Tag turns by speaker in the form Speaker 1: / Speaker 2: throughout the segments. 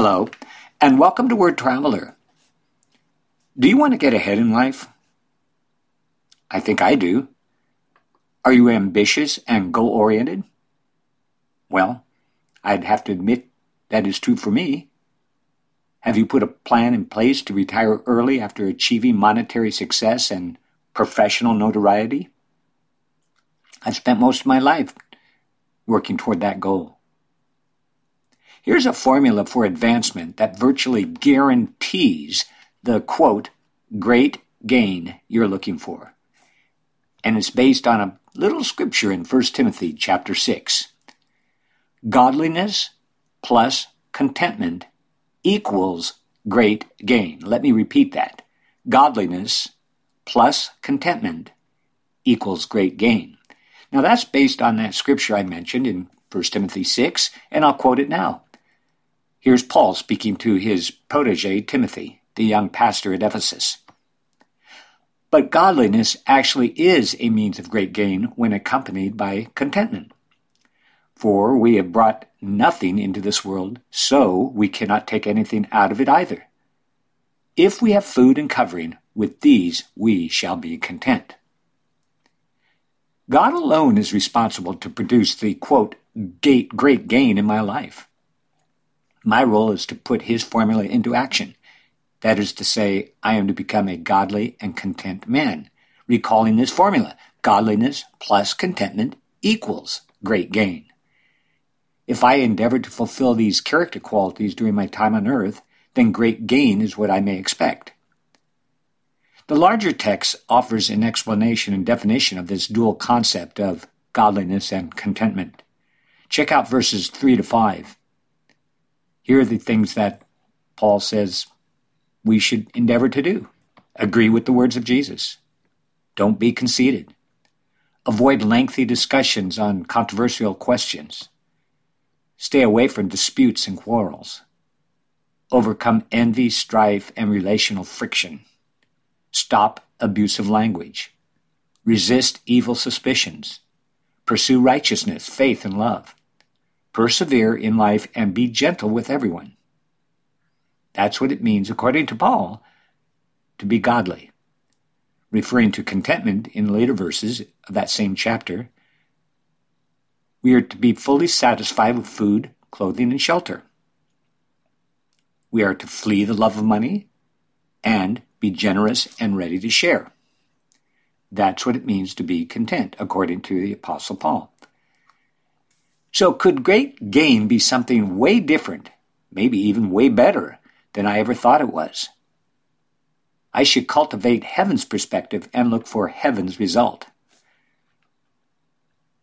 Speaker 1: Hello, and welcome to Word Traveler. Do you want to get ahead in life? I think I do. Are you ambitious and goal oriented? Well, I'd have to admit that is true for me. Have you put a plan in place to retire early after achieving monetary success and professional notoriety? I've spent most of my life working toward that goal. Here's a formula for advancement that virtually guarantees the quote, great gain you're looking for. And it's based on a little scripture in 1 Timothy chapter 6. Godliness plus contentment equals great gain. Let me repeat that. Godliness plus contentment equals great gain. Now that's based on that scripture I mentioned in 1 Timothy 6, and I'll quote it now. Here's Paul speaking to his protege, Timothy, the young pastor at Ephesus. But godliness actually is a means of great gain when accompanied by contentment. For we have brought nothing into this world, so we cannot take anything out of it either. If we have food and covering, with these we shall be content. God alone is responsible to produce the, quote, great gain in my life. My role is to put his formula into action. That is to say, I am to become a godly and content man, recalling this formula godliness plus contentment equals great gain. If I endeavor to fulfill these character qualities during my time on earth, then great gain is what I may expect. The larger text offers an explanation and definition of this dual concept of godliness and contentment. Check out verses 3 to 5. Here are the things that Paul says we should endeavor to do. Agree with the words of Jesus. Don't be conceited. Avoid lengthy discussions on controversial questions. Stay away from disputes and quarrels. Overcome envy, strife, and relational friction. Stop abusive language. Resist evil suspicions. Pursue righteousness, faith, and love. Persevere in life and be gentle with everyone. That's what it means, according to Paul, to be godly. Referring to contentment in later verses of that same chapter, we are to be fully satisfied with food, clothing, and shelter. We are to flee the love of money and be generous and ready to share. That's what it means to be content, according to the Apostle Paul. So, could great gain be something way different, maybe even way better, than I ever thought it was? I should cultivate heaven's perspective and look for heaven's result.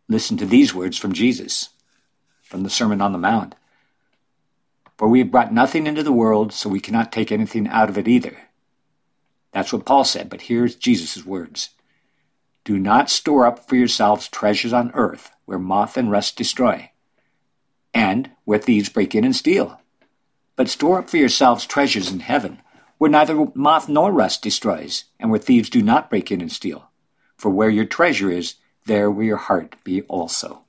Speaker 1: Listen to these words from Jesus, from the Sermon on the Mount. For we have brought nothing into the world, so we cannot take anything out of it either. That's what Paul said, but here's Jesus' words. Do not store up for yourselves treasures on earth, where moth and rust destroy, and where thieves break in and steal. But store up for yourselves treasures in heaven, where neither moth nor rust destroys, and where thieves do not break in and steal. For where your treasure is, there will your heart be also.